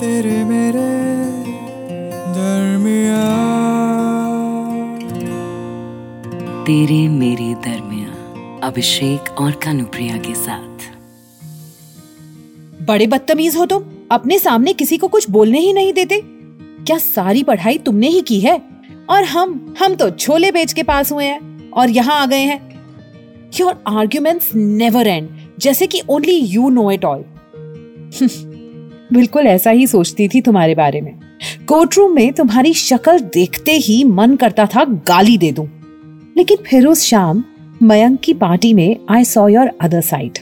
तेरे मेरे दरमिया तेरे मेरे दरमिया अभिषेक और कानुप्रिया के साथ। बड़े बदतमीज हो तुम। अपने सामने किसी को कुछ बोलने ही नहीं देते। क्या सारी पढ़ाई तुमने ही की है? और हम हम तो छोले बेच के पास हुए हैं और यहाँ आ गए हैं। योर आर्ग्यूमेंट्स नेवर एंड जैसे कि only you know it all बिल्कुल ऐसा ही सोचती थी तुम्हारे बारे में। कोर्टरूम में तुम्हारी शक्ल देखते ही मन करता था, गाली दे दूँ। लेकिन फिर उस शाम, मयंक की पार्टी में I saw your other side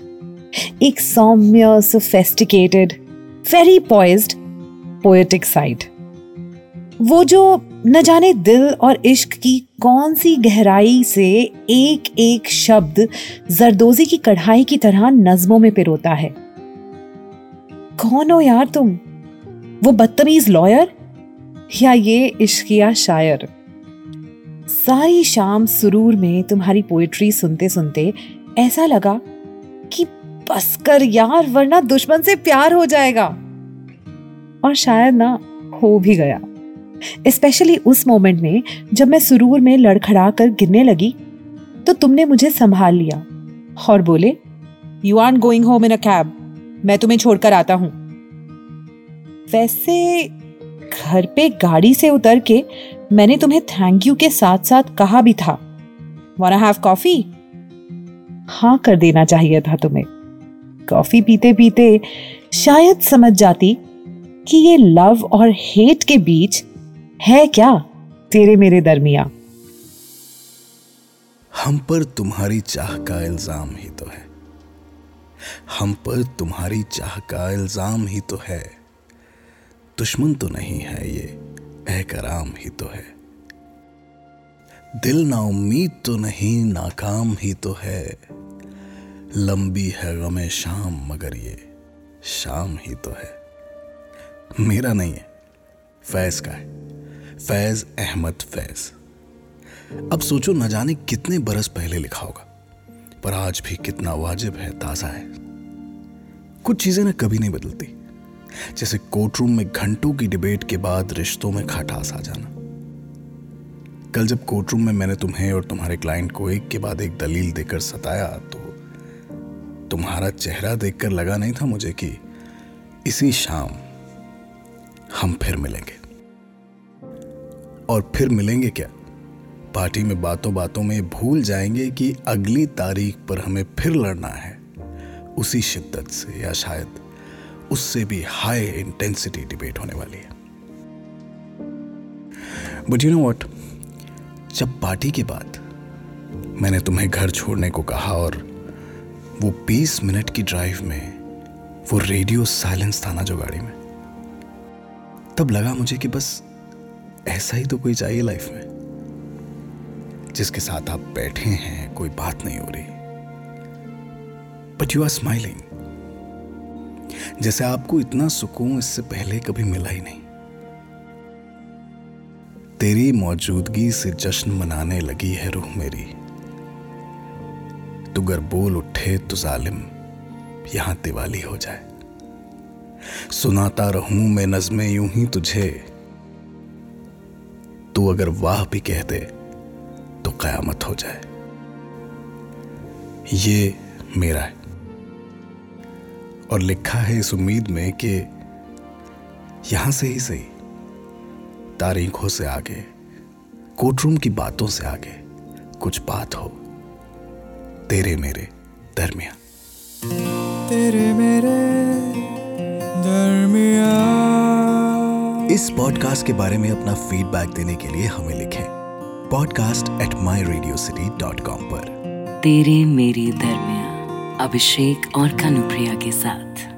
एक सौम्य sophisticated very poised poetic side वो जो न जाने दिल और इश्क की कौन सी गहराई से एक एक शब्द, जरदोजी की कढ़ाई की तरह नज्मों में पिरोता है। कौन हो यार तुम? वो बदतमीज लॉयर या ये इश्किया शायर? सारी शाम सुरूर में तुम्हारी पोएट्री सुनते सुनते ऐसा लगा कि बस कर यार, वरना दुश्मन से प्यार हो जाएगा। और शायद ना हो भी गया। स्पेशली उस मोमेंट में जब मैं सुरूर में लड़खड़ा कर गिरने लगी तो तुमने मुझे संभाल लिया। और बोले you are going home in a cab मैं तुम्हें छोड़कर आता हूँ। वैसे घर पे गाड़ी से उतर के मैंने तुम्हें थैंक यू के साथ साथ कहा भी था। वाना हैव कॉफ़ी हाँ कर देना चाहिए था तुम्हें। कॉफ़ी पीते पीते शायद समझ जाती कि ये लव और हेट के बीच है क्या तेरे मेरे दरमिया हम पर तुम्हारी चाह का इल्ज़ाम ही तो है। हम पर तुम्हारी चाह का इल्ज़ाम ही तो है। दुश्मन तो नहीं है ये एहकराम ही तो है। दिल ना उम्मीद तो नहीं, नाकाम ही तो है। लंबी है गमे शाम, मगर ये शाम ही तो है। मेरा नहीं है, फैज का है। फैज अहमद फैज। अब सोचो न जाने कितने बरस पहले लिखा होगा। पर आज भी कितना वाजिब है, ताज़ा है। कुछ चीज़ें ना कभी नहीं बदलती। जैसे कोर्टरूम में घंटों की डिबेट के बाद रिश्तों में खटास आ जाना। कल जब कोर्टरूम में मैंने तुम्हें और तुम्हारे क्लाइंट को एक के बाद एक दलील देकर सताया तो तुम्हारा चेहरा देखकर लगा नहीं था मुझे कि इसी शाम हम फिर मिलेंगे। और फिर मिलेंगे क्या? पार्टी में बातों बातों में भूल जाएँगे कि अगली तारीख पर हमें फिर लड़ना है। उसी शिद्दत से या शायद उससे भी हाई इंटेंसिटी डिबेट होने वाली है। बट यू नो व्हाट जब पार्टी के बाद मैंने तुम्हें घर छोड़ने को कहा और वो 20 मिनट की ड्राइव में वो रेडियो साइलेंस था ना जो गाड़ी में, तब लगा मुझे कि बस ऐसा ही तो कोई चाहिए लाइफ में। जिसके साथ आप बैठे हैं, कोई बात नहीं हो रही। बट यू आर स्माइलिंग जैसे आपको इतना सुकून इससे पहले कभी मिला ही नहीं। तेरी मौजूदगी से जश्न मनाने लगी है रूह मेरी। तू अगर बोल उठे तो जालिम, यहाँ दिवाली हो जाए। सुनाता रहूँ मैं नजमे यूँ ही तुझे। तू अगर वाह भी कह दे तो कयामत हो जाए। ये मेरा है। और लिखा है इस उम्मीद में कि यहाँ से ही सही। तारीखों से आगे कोर्टरूम की बातों से आगे कुछ बात हो। तेरे मेरे दरमिया तेरे मेरे दरमिया इस पॉडकास्ट के बारे में अपना फीडबैक देने के लिए हमें लिखें। Podcast at my radio city dot com पर। तेरे मेरे दरमिया अभिषेक और कनुप्रिया के साथ।